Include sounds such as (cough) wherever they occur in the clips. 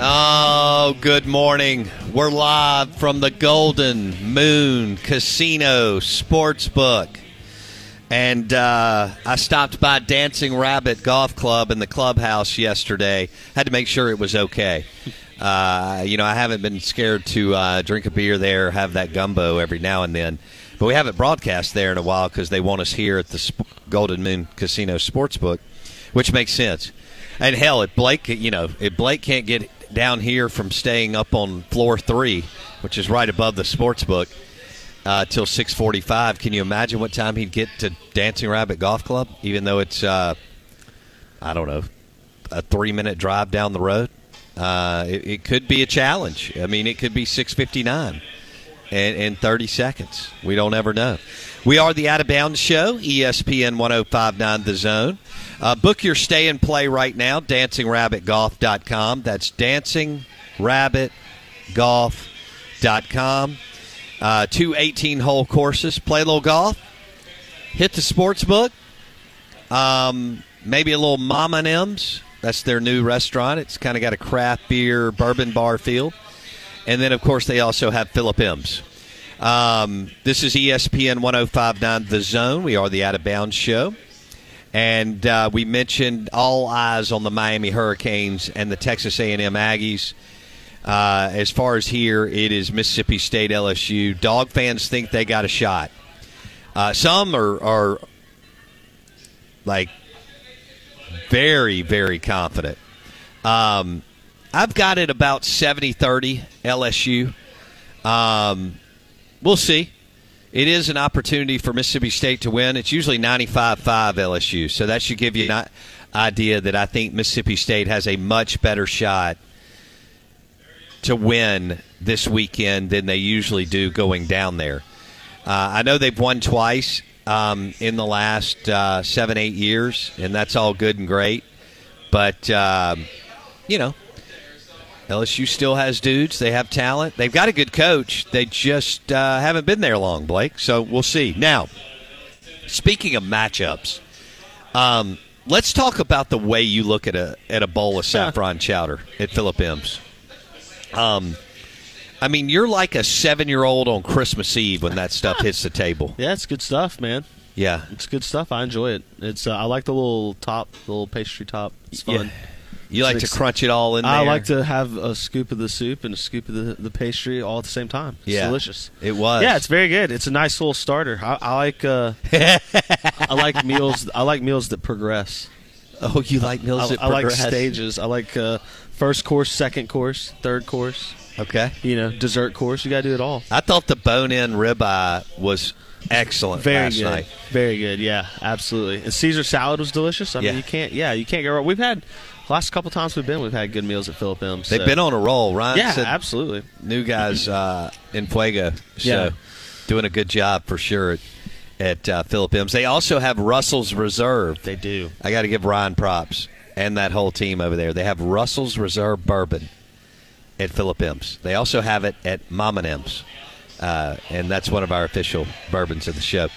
Oh, good morning. We're live from the Golden Moon Casino Sportsbook. And uh, I stopped by Dancing Rabbit Golf Club in the clubhouse yesterday. Had to make sure it was okay. Uh, you know, I haven't been scared to uh, drink a beer there, have that gumbo every now and then. But we haven't broadcast there in a while because they want us here at the Sp- Golden Moon Casino Sportsbook, which makes sense. And hell, if Blake, you know, if Blake can't get down here from staying up on floor three, which is right above the sports book, uh, till six forty-five. Can you imagine what time he'd get to Dancing Rabbit Golf Club? Even though it's, uh, I don't know, a three-minute drive down the road. Uh, it, it, could be a challenge. I mean, it could be six fifty-nine And, in thirty seconds. We don't ever know. We are the Out of Bounds Show, ESPN 1059 The Zone. Uh, book your stay and play right now, dancingrabbitgolf.com. That's dancingrabbitgolf.com. Uh, two 18 hole courses. Play a little golf, hit the sports book, um, maybe a little Mama and M's. That's their new restaurant. It's kind of got a craft beer, bourbon bar feel. And then, of course, they also have Philip M's. Um, this is ESPN 1059 The Zone. We are the Out of Bounds Show. And uh, we mentioned all eyes on the Miami Hurricanes and the Texas A&M Aggies. Uh, as far as here, it is Mississippi State LSU. Dog fans think they got a shot. Uh, some are, are like very, very confident. Um, I've got it about 70 30 LSU. Um, we'll see. It is an opportunity for Mississippi State to win. It's usually 95 5 LSU. So that should give you an idea that I think Mississippi State has a much better shot to win this weekend than they usually do going down there. Uh, I know they've won twice um, in the last uh, seven, eight years, and that's all good and great. But, um, you know, LSU still has dudes. They have talent. They've got a good coach. They just uh, haven't been there long, Blake. So we'll see. Now, speaking of matchups, um, let's talk about the way you look at a at a bowl of saffron chowder at Philip M's. Um, I mean, you're like a seven year old on Christmas Eve when that stuff hits the table. (laughs) Yeah, it's good stuff, man. Yeah, it's good stuff. I enjoy it. It's uh, I like the little top, the little pastry top. It's fun. Yeah. You like to crunch it all in there. I like to have a scoop of the soup and a scoop of the, the pastry all at the same time. It's yeah. delicious. It was. Yeah, it's very good. It's a nice little starter. I, I like uh, I (laughs) like meals. I like meals that progress. Oh, you like meals I, that I progress? like stages. I like uh, first course, second course, third course. Okay. You know, dessert course. You got to do it all. I thought the bone-in ribeye was excellent Very last good. night. Very good. Yeah, absolutely. And Caesar salad was delicious. I Yeah. mean, you can't. Yeah, you can't go wrong. We've had last couple times we've been, we've had good meals at Philip M's. They've been on a roll. Ryan Yeah, absolutely. new guys uh, in Fuego. So, Yeah. doing a good job for sure at, at uh, Philip M's. They also have Russell's Reserve. They do. I got to give Ryan props and that whole team over there. They have Russell's Reserve Bourbon at Philip M's. They also have it at Mama M's, uh, and that's one of our official bourbons of the show.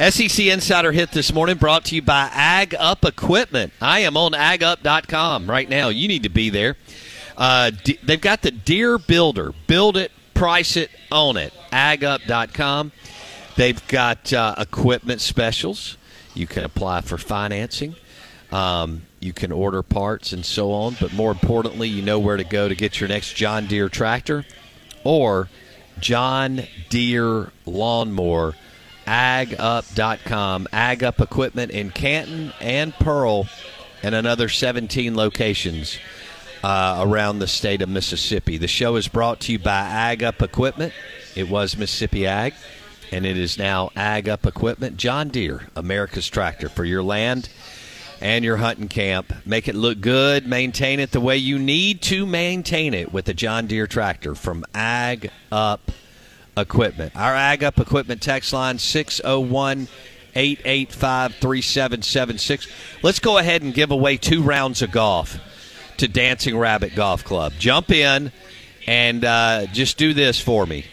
SEC Insider Hit this morning brought to you by Ag Up Equipment. I am on agup.com right now. You need to be there. Uh, d- they've got the Deer Builder. Build it, price it, own it. agup.com. They've got uh, equipment specials. You can apply for financing. Um, you can order parts and so on. But more importantly, you know where to go to get your next John Deere tractor or John Deere lawnmower. AgUp.com. Ag Up Equipment in Canton and Pearl and another 17 locations uh, around the state of Mississippi. The show is brought to you by Ag Up Equipment. It was Mississippi Ag, and it is now Ag Up Equipment. John Deere, America's tractor for your land and your hunting camp. Make it look good. Maintain it the way you need to maintain it with the John Deere tractor from Ag Up Equipment. Our Ag Up Equipment text line 601 885 3776. Let's go ahead and give away two rounds of golf to Dancing Rabbit Golf Club. Jump in and uh, just do this for me.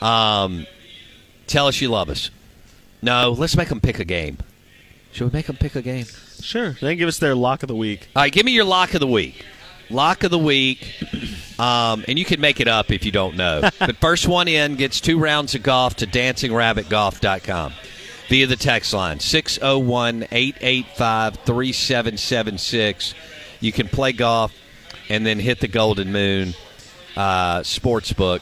Um, tell us you love us. No, let's make them pick a game. Should we make them pick a game? Sure. They give us their lock of the week. All right, give me your lock of the week. Lock of the week, um, and you can make it up if you don't know. (laughs) but first one in gets two rounds of golf to dancingrabbitgolf.com via the text line 601 885 3776. You can play golf and then hit the Golden Moon uh, Sportsbook.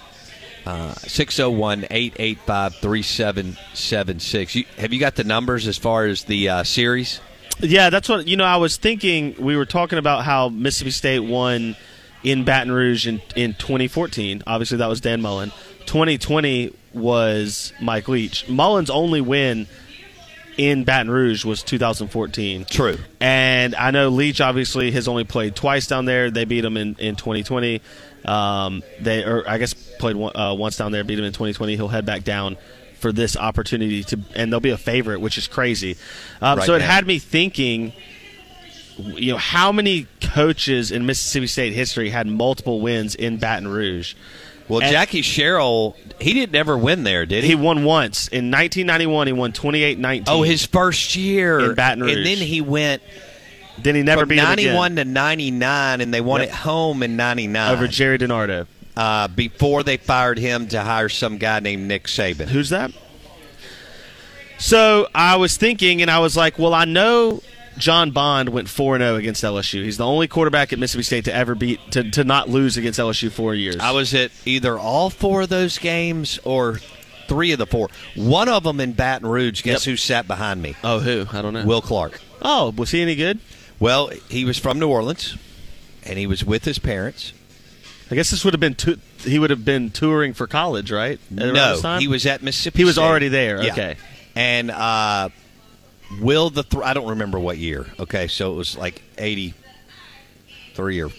Uh, 601 885 3776. Have you got the numbers as far as the uh, series? Yeah, that's what you know. I was thinking. We were talking about how Mississippi State won in Baton Rouge in, in 2014. Obviously, that was Dan Mullen. 2020 was Mike Leach. Mullen's only win in Baton Rouge was 2014. True. And I know Leach obviously has only played twice down there. They beat him in, in 2020. Um, they or I guess played one, uh, once down there, beat him in 2020. He'll head back down for this opportunity to, and they'll be a favorite, which is crazy. Um, Right so it now. had me thinking. You know how many coaches in Mississippi State history had multiple wins in Baton Rouge? Well, And- Jackie Sherrill, he didn't ever win there, did he? He won once in 1991. He won 28-19. oh, his first year In Baton Rouge. and then he went then he never from beat him again 91 to 99, and they won Yep. at home in 99 over Gerry DiNardo. uh, before they fired him to hire some guy named Nick Saban. Who's that? So I was thinking, and I was like, well, I know John Bond went 4 0 against LSU. He's the only quarterback at Mississippi State to ever beat to, to not lose against LSU four years. I was at either all four of those games or three of the four. One of them in Baton Rouge. Guess Yep. who sat behind me? oh who? I don't know. Will Clark. Oh, was he any good? Well, he was from New Orleans, and he was with his parents. I guess this would have been tu- he would have been touring for college, right? At no, he was at Mississippi. He was State. already there, Yeah. okay. And uh, Will the th- I don't remember what year. Okay, so it was like eighty three or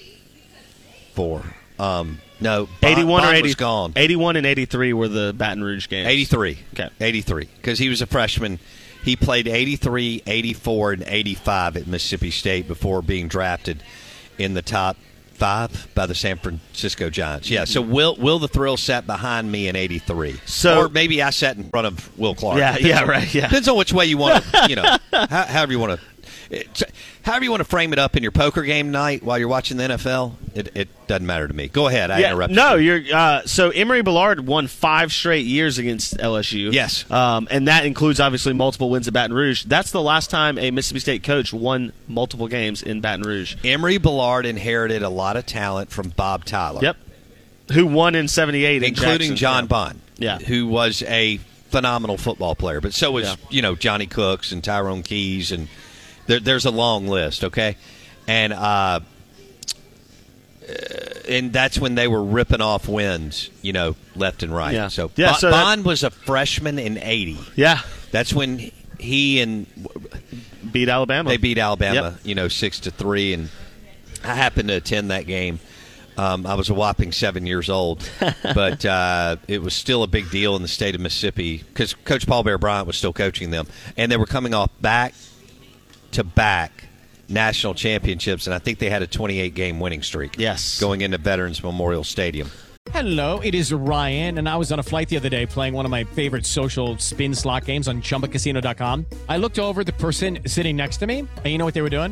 four. Um, no, Bond- 81 Bond or 80, was gone. 81 and 83 were the Baton Rouge games. 83. Okay. 83. Because he was a freshman. He played 83, 84, and 85 at Mississippi State before being drafted in the top five by the San Francisco Giants. Yeah, so mm-hmm. Will Will the Thrill sat behind me in 83. So- or maybe I sat in front of Will Clark. Yeah, yeah, right, yeah. Depends on which way you want to, you know, (laughs) however you want to. However you want to frame it up in your poker game night while you're watching the NFL, it, it doesn't matter to me. Go ahead. I Yeah, interrupted. no, you. you're uh, so Emory Bellard won five straight years against LSU. Yes. um, and that includes obviously multiple wins at Baton Rouge. That's the last time a Mississippi State coach won multiple games in Baton Rouge. Emory Bellard inherited a lot of talent from Bob Tyler. Yep, who won in '78, including John Bond, Yeah. who was a phenomenal football player. But so was Yeah. you know Johnny Cooks and Tyrone Keys, and there, there's a long list. Okay, and uh, uh, and that's when they were ripping off wins, you know, left and right. Yeah. So, Yeah, Bo- so that- Bond was a freshman in '80. Yeah, That's when he and beat Alabama. they beat Alabama, Yep. you know, six to three, and I happened to attend that game Um, I was a whopping seven years old, (laughs) but uh, it was still a big deal in the state of Mississippi because Coach Paul Bear Bryant was still coaching them, and they were coming off back to back national championships, and I think they had a 28 game winning streak. Yes. going into Veterans Memorial Stadium. Hello, it is Ryan, and I was on a flight the other day playing one of my favorite social spin slot games on chumbacasino.com. I looked over at the person sitting next to me, and you know what they were doing?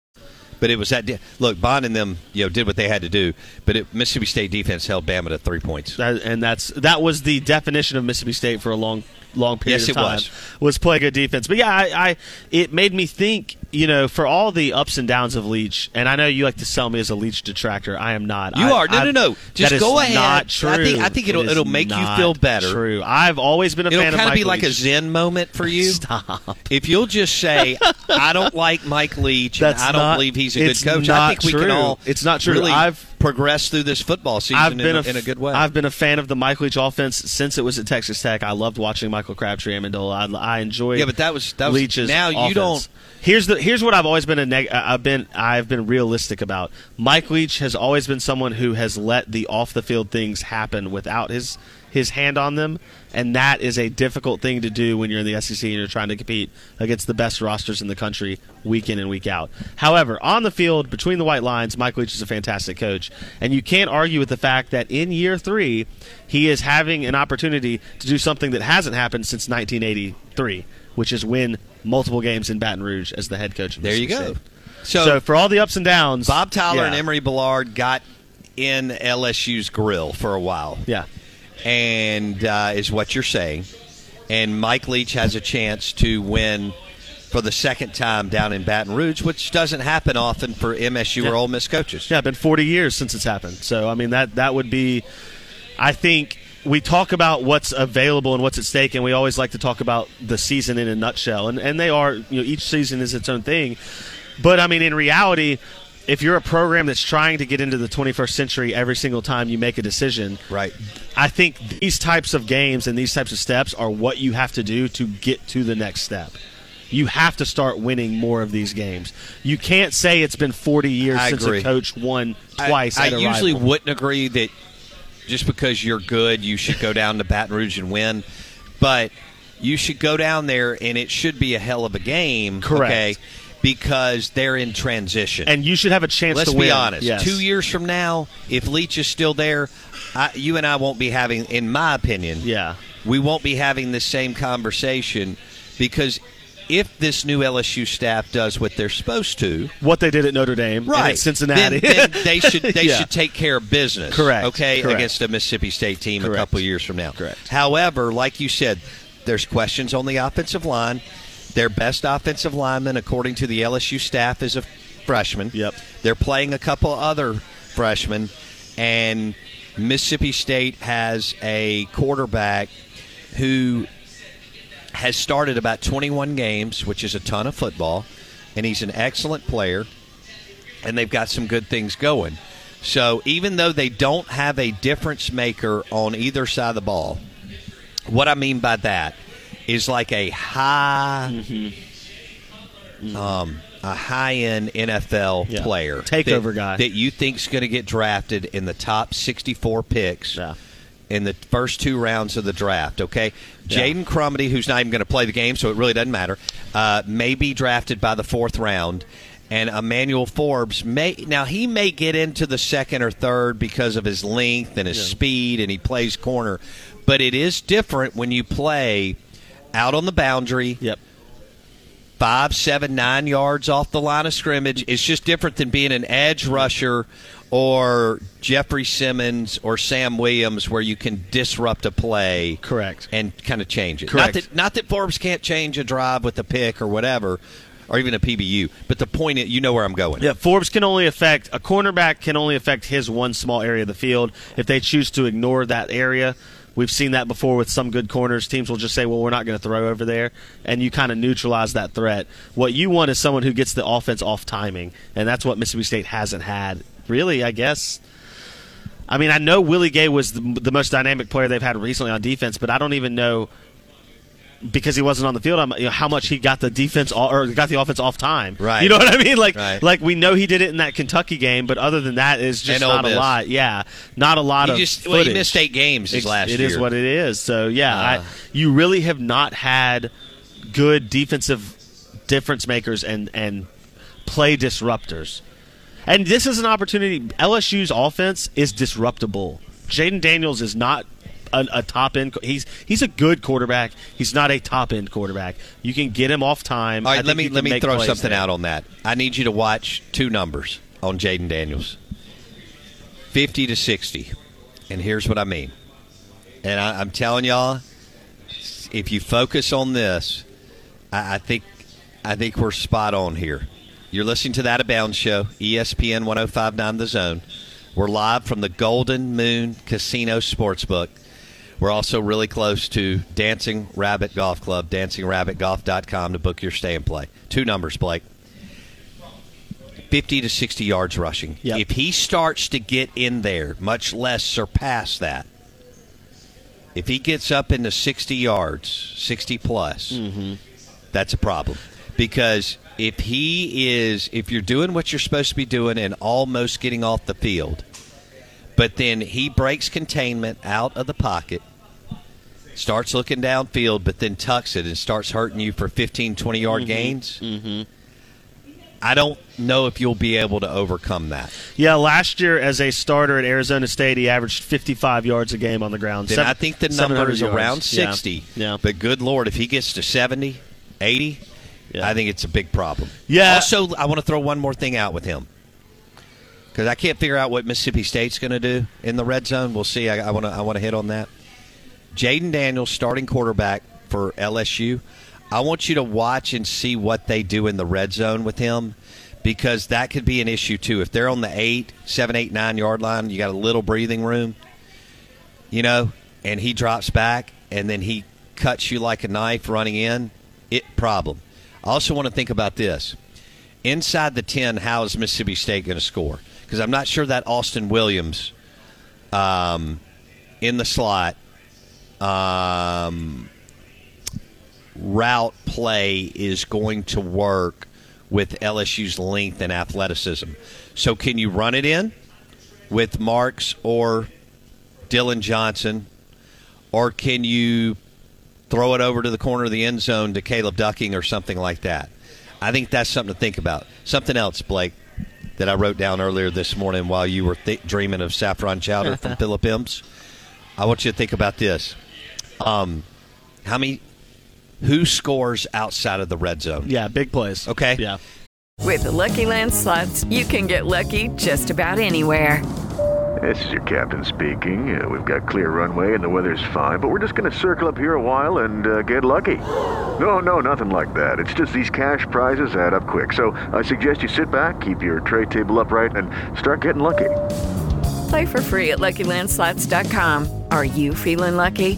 But it was that de- look. Bond and them, you know, did what they had to do. But it, Mississippi State defense held Bama to three points. And that's that was the definition of Mississippi State for a long long period Yes, of it time was. was play good defense. But yeah, I, I it made me think. You know, for all the ups and downs of Leach, and I know you like to sell me as a Leach detractor. I am not. You I- are. No, I- no, no. Just go ahead. Not I think- I think it'll- It is it'll make you feel better. True. I've always been a It'll fan of kind of be like a Zen moment for you. (laughs) Stop. If you'll just say, "I don't like Mike Leach, and I don't not- believe he's a good coach," I think we can all. It's not true. Really I've- progress through this football season I've in, been a, a, in a good way. I've been a fan of the Mike Leach offense since it was at Texas Tech. I loved watching Michael Crabtree Amendola. I, I enjoyed. Yeah, but that was- that was- Leach's. now you offense. don't- Here's the here's what I've always been a neg- I've been I've been realistic about. Mike Leach has always been someone who has let the off the field things happen without his his hand on them, and that is a difficult thing to do when you're in the SEC and you're trying to compete against the best rosters in the country week in and week out. However, on the field, between the white lines, Mike Leach is a fantastic coach, and you can't argue with the fact that in year three, he is having an opportunity to do something that hasn't happened since 1983, which is win multiple games in Baton Rouge as the head coach. Of there you go. So, So, for all the ups and downs, Bob Tyler yeah. and Emory Bellard got in LSU's grill for a while. yeah. And uh, is what you're saying. And Mike Leach has a chance to win for the second time down in Baton Rouge, which doesn't happen often for MSU or Yeah. Ole Miss coaches. Yeah, it's been 40 years since it's happened. So, I mean, that that would be, I think. We talk about what's available and what's at stake, and we always like to talk about the season in a nutshell. And, and they are, you know, each season is its own thing. But, I mean, in reality, if you're a program that's trying to get into the 21st century every single time you make a decision, Right. I think these types of games and these types of steps are what you have to do to get to the next step. You have to start winning more of these games. You can't say it's been 40 years I since agree. a coach won twice. I, I at a usually rival. wouldn't agree that just because you're good, you should go down to Baton Rouge and win. But you should go down there, and it should be a hell of a game. Correct. Okay, because they're in transition. and you should have a chance Let's to be honest. Yes. Two years from now, if Leach is still there, I, you and I won't be having, in my opinion, Yeah. we won't be having the same conversation because if this new LSU staff does what they're supposed to, What they did at Notre Dame, and right, at Cincinnati, then, then they should (laughs) they Yeah. should take care of business. Correct, Okay, correct. against a Mississippi State team a couple years from now. Correct. However, like you said, there's questions on the offensive line. Their best offensive lineman, according to the LSU staff, is a freshman. Yep. They're playing a couple other freshmen, and Mississippi State has a quarterback who has started about 21 games, which is a ton of football, and he's an excellent player, and they've got some good things going. So even though they don't have a difference maker on either side of the ball, what I mean by that is like a high, um, a high end NFL Yeah. player, Takeover that, guy. that you think's going to get drafted in the top 64 picks Yeah. in the first two rounds of the draft. Okay, Yeah. Jaden Crumedy, who's not even going to play the game, so it really doesn't matter, uh, may be drafted by the fourth round. And Emmanuel Forbes may now he may get into the second or third because of his length and his speed, and he plays corner. But it is different when you play out on the boundary, Yep. five, seven, nine yards off the line of scrimmage. It's just different than being an edge rusher or Jeffrey Simmons or Sam Williams, where you can disrupt a play, correct, and kind of change it. Correct. Not that not that Forbes can't change a drive with a pick or whatever, or even a PBU. But the point is, you know where I'm going. Yeah, Forbes can only affect a cornerback can only affect his one small area of the field. If they choose to ignore that area, we've seen that before with some good corners. Teams will just say, "Well, we're not going to throw over there," and you kind of neutralize that threat. What you want is someone who gets the offense off timing, and that's what Mississippi State hasn't had. Really, I guess. I mean, I know Willie Gay was the, the most dynamic player they've had recently on defense, but I don't even know because he wasn't on the field, I'm, you know, how much he got the defense off, or got the offense off time. Right. You know what I mean? Like, Right. like we know he did it in that Kentucky game, but other than that, it's just not a lot. Yeah, not a lot He of. just- well, he missed eight games his last It is year. what it is. So yeah, Uh. I, you really have not had good defensive difference makers and and play disruptors. And this is an opportunity. LSU's offense is disruptable. Jayden Daniels is not a, a top end. He's he's a good quarterback. He's not a top end quarterback. You can get him off time. All right, let me let me throw something there. out on that. I need you to watch two numbers on Jayden Daniels, fifty to sixty, and here's what I mean. And I, I'm telling y'all, if you focus on this, I, I think I think we're spot on here. You're listening to that Bounds show, ESPN 1059 The Zone. We're live from the Golden Moon Casino Sportsbook. We're also really close to Dancing Rabbit Golf Club, dancingrabbitgolf.com to book your stay and play. Two numbers, Blake. 50 to 60 yards rushing. Yep. If he starts to get in there, much less surpass that, if he gets up into 60 yards, 60 plus, mm-hmm. that's a problem. Because if he is, if you're doing what you're supposed to be doing and almost getting off the field, but then he breaks containment out of the pocket, starts looking downfield, but then tucks it and starts hurting you for 15, 20 yard gains, Mm-hmm. I don't know if you'll be able to overcome that. Yeah, last year as a starter at Arizona State, he averaged 55 yards a game on the ground. Then Seven- I think the number is yards. around 60. Yeah. But good Lord, if he gets to 70, 80, I think it's a big problem. Yeah. Also, I want to throw one more thing out with him because I can't figure out what Mississippi State's going to do in the red zone. We'll see. I want to I want to hit on that. Jayden Daniels, starting quarterback for LSU. I want you to watch and see what they do in the red zone with him because that could be an issue too. If they're on the eight, seven, eight, nine yard line, you got a little breathing room, you know, and he drops back and then he cuts you like a knife running in. It problem. I also want to think about this. Inside the 10, how is Mississippi State going to score? Because I'm not sure that Austin Williams um, in the slot um, route play is going to work with LSU's length and athleticism. So, can you run it in with Marks or Dillon Johnson, or can you throw it over to the corner of the end zone to Caleb Ducking or something like that? I think that's something to think about. Something else, Blake, that I wrote down earlier this morning while you were th- dreaming of saffron chowder from (laughs) Philip M's. I want you to think about this. Um, how many? Who scores outside of the red zone? Yeah, big plays. Okay. Yeah. With the Lucky Land slots, you can get lucky just about anywhere. This is your captain speaking. Uh, we've got clear runway and the weather's fine, but we're just going to circle up here a while and uh, get lucky. No, no, nothing like that. It's just these cash prizes add up quick. So I suggest you sit back, keep your tray table upright, and start getting lucky. Play for free at LuckyLandSlots.com. Are you feeling lucky?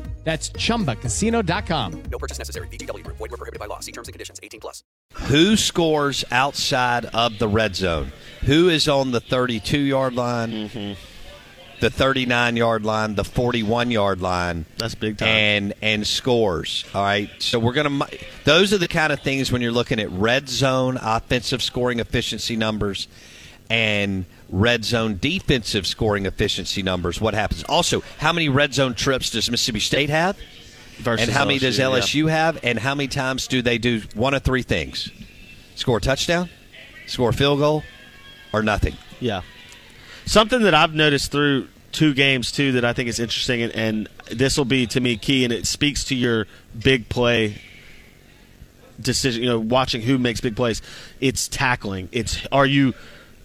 That's chumbacasino.com. No purchase necessary. VGW Group. Void were prohibited by law. See terms and conditions. 18 plus. Who scores outside of the red zone? Who is on the 32 yard mm-hmm. line, the 39 yard line, the 41 yard line? That's big time. And and scores. All right. So we're gonna. Those are the kind of things when you're looking at red zone offensive scoring efficiency numbers, and red zone defensive scoring efficiency numbers. What happens? Also, how many red zone trips does Mississippi State have? Versus and how many does LSU, yeah. Have? And how many times do they do one of three things? Score a touchdown, score a field goal, or nothing. Yeah. Something that I've noticed through two games too that I think is interesting, and, and this will be to me key, and it speaks to your big play decision. You know, watching who makes big plays. It's tackling. It's are you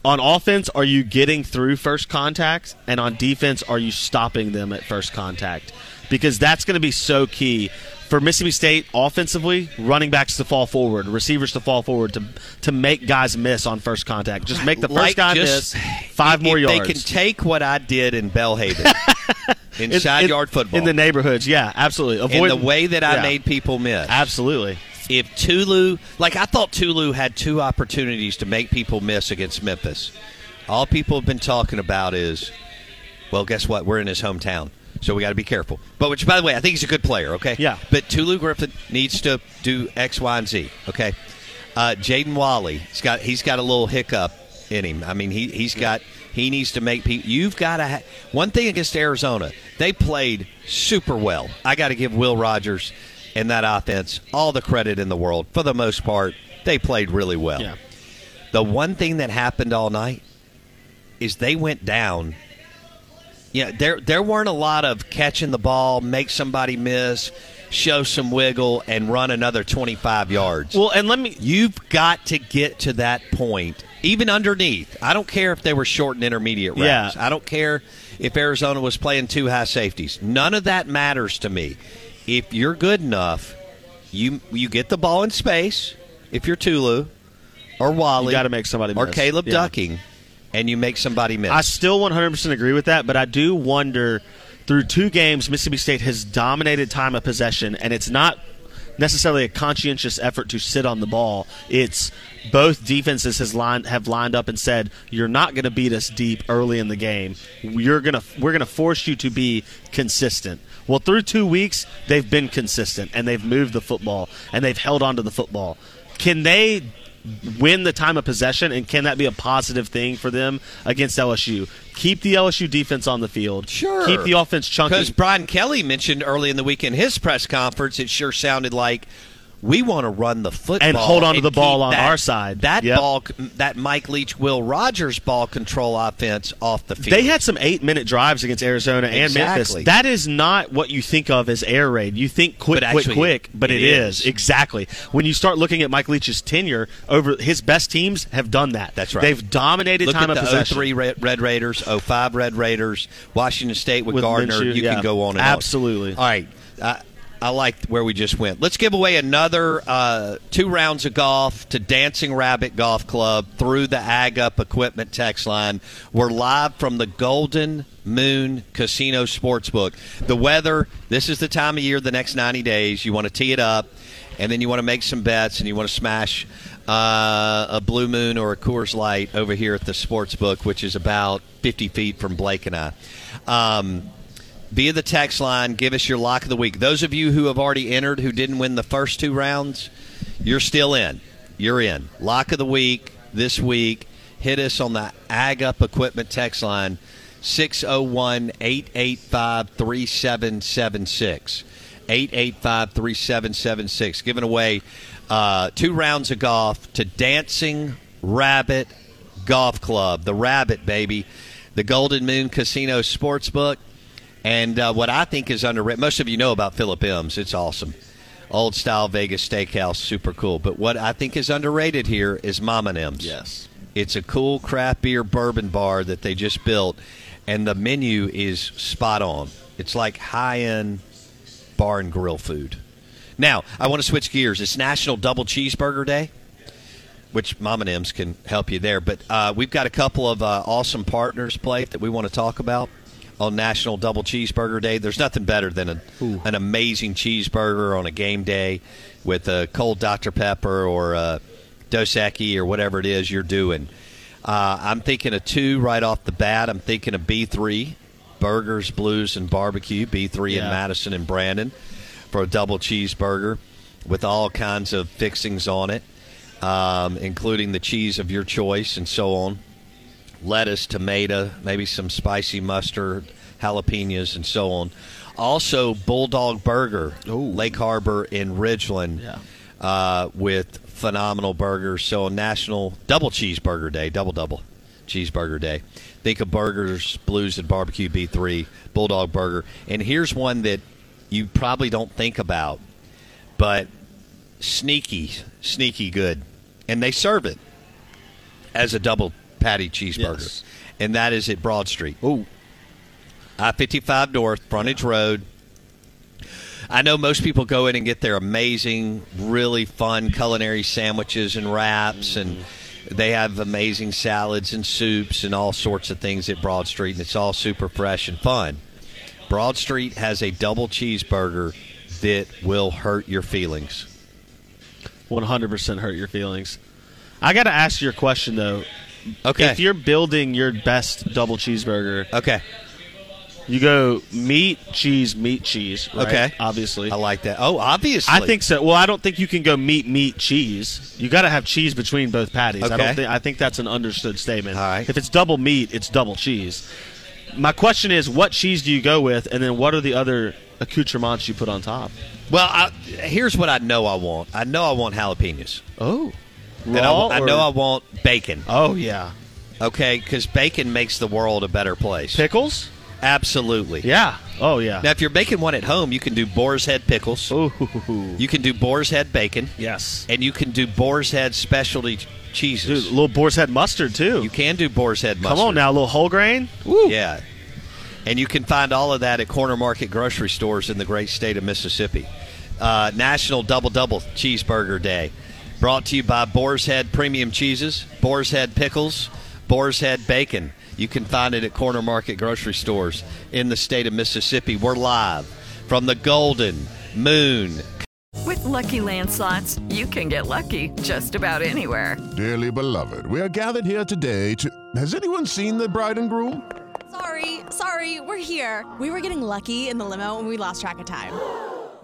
on offense? Are you getting through first contact, and on defense, are you stopping them at first contact? Because that's going to be so key. For Mississippi State, offensively, running backs to fall forward, receivers to fall forward to to make guys miss on first contact. Just make the first Like guy just- miss five more yards. They can take what I did in Belhaven, (laughs) inside in, yard football, in the neighborhoods. Yeah, absolutely. Avoid and the way that I yeah. made people miss. Absolutely. If Tulu, like I thought Tulu had two opportunities to make people miss against Memphis. All people have been talking about is, well, guess what? We're in his hometown. So we got to be careful. But which, by the way, I think he's a good player. Okay. Yeah. But Tulu Griffin needs to do X, Y, and Z. Okay. Uh, Jaden Walley, he's got he's got a little hiccup in him. I mean, he he's got he needs to make people. You've got to. Ha- one thing against Arizona, they played super well. I got to give Will Rogers and that offense all the credit in the world. For the most part, they played really well. Yeah. The one thing that happened all night is they went down. Yeah, there there weren't a lot of catching the ball, make somebody miss, show some wiggle, and run another twenty five yards. Well, and let me. You've got to get to that point, even underneath. I don't care if they were short and intermediate routes. Yeah. I don't care if Arizona was playing two high safeties. None of that matters to me. If you're good enough, you you get the ball in space. If you're Tulu or Walley, You gotta make somebody or miss. Caleb Yeah. Ducking, and you make somebody miss. I still 100% agree with that, but I do wonder through two games, Mississippi State has dominated time of possession, and it's not necessarily a conscientious effort to sit on the ball. It's both defenses has lined, have lined up and said, "You're not going to beat us deep early in the game. You're gonna we're going to force you to be consistent." Well, through two weeks, they've been consistent and they've moved the football and they've held on to the football. Can they win the time of possession, and can that be a positive thing for them against LSU? Keep the LSU defense on the field. Sure. Keep the offense chunky. Because Brian Kelly mentioned early in the week in his press conference, it sure sounded like we want to run the football And hold on to the ball on that- our side. That Yep. ball, that Mike Leach, Will Rogers ball control offense off the field. They had some eight minute drives against Arizona and Memphis. That is not what you think of as air raid. You think quick, But quick, actually, quick, but it it is. is. exactly. When you start looking at Mike Leach's tenure over his best teams have done that. That's right. They've dominated Look time at of the possession. 03 Red, Red Raiders, 05 Red Raiders, Washington State with, With Gardner. Minshew, you yeah. can go on and Absolutely. on. All right. I, I like where we just went. Let's give away another uh, two rounds of golf to Dancing Rabbit Golf Club through the Ag Up Equipment text line. We're live from the Golden Moon Casino Sportsbook. The weather, this is the time of year, the next 90 days. You want to tee it up, and then you want to make some bets, and you want to smash uh, a Blue Moon or a Coors Light over here at the Sportsbook, which is about 50 feet from Blake and I. Um, via the text line, give us your lock of the week. Those of you who have already entered who didn't win the first two rounds, you're still in. You're in. Lock of the week this week. Hit us on the Ag Up Equipment text line 601 885 3776. 885 3776. Giving away uh, two rounds of golf to Dancing Rabbit Golf Club. The Rabbit, baby. The Golden Moon Casino Sportsbook. And uh, what I think is underrated, most of you know about Philip M's. It's awesome. Old style Vegas steakhouse, super cool. But what I think is underrated here is Mama M's. Yes. It's a cool craft beer bourbon bar that they just built, and the menu is spot on. It's like high end bar and grill food. Now, I want to switch gears. It's National Double Cheeseburger Day, which Mama M's can help you there. But uh, we've got a couple of uh, awesome partners, Blake, that we want to talk about on National Double Cheeseburger Day. There's nothing better than a, an amazing cheeseburger on a game day with a cold Dr. Pepper or a Dos Equis or whatever it is you're doing. Uh, I'm thinking a two right off the bat. I'm thinking of B3, Burgers, Blues, and Barbecue, B3 in Madison and Brandon for a double cheeseburger with all kinds of fixings on it, um, including the cheese of your choice and so on lettuce, tomato, maybe some spicy mustard, jalapenos, and so on. Also, Bulldog Burger, Lake Harbor in Ridgeland, Yeah. uh, with phenomenal burgers. So, National Double Cheeseburger Day, double double cheeseburger day. Think of burgers, blues, and barbecue B3, Bulldog Burger. And here's one that you probably don't think about, but sneaky, sneaky good. And they serve it as a double patty cheeseburger. Yes. And that is at Broad Street. Ooh. I 55 North, Frontage Road. I know most people go in and get their amazing, really fun culinary sandwiches and wraps, and mm-hmm. they have amazing salads and soups and all sorts of things at Broad Street, and it's all super fresh and fun. Broad Street has a double cheeseburger that will hurt your feelings. 100% hurt your feelings. I got to ask you a question though. Okay. If you're building your best double cheeseburger, Okay. you go meat, cheese, meat, cheese. Right? Okay. Obviously. I like that. Oh, obviously. I think so. Well, I don't think you can go meat, meat, cheese. You got to have cheese between both patties. I Okay. don't think. I think that's an understood statement. All right. If it's double meat, it's double cheese. My question is, what cheese do you go with, and then what are the other accoutrements you put on top? Well, I, here's what I know I want. I know I want jalapenos. Oh, And I, raw. I know I want bacon. Oh yeah. Okay, because bacon makes the world a better place. Pickles. Absolutely. Yeah. Oh yeah. Now, if you're making one at home, you can do boar's head pickles. Ooh. You can do boar's head bacon. Yes. And you can do boar's head specialty ch- Dude, cheeses. a little boar's head mustard too. you can do boar's head mustard. Come on now, a little whole grain. Woo. Yeah. And you can find all of that at corner market grocery stores in the great state of Mississippi. Uh, National Double Double Cheeseburger Day. Brought to you by Boar's Head Premium Cheeses, Boar's Head Pickles, Boar's Head Bacon. You can find it at corner market grocery stores in the state of Mississippi. We're live from the Golden Moon With Lucky Land slots, you can get lucky just about anywhere. Dearly beloved, we are gathered here today to. Has anyone seen the bride and groom? Sorry, sorry, we're here. We were getting lucky in the limo and we lost track of time.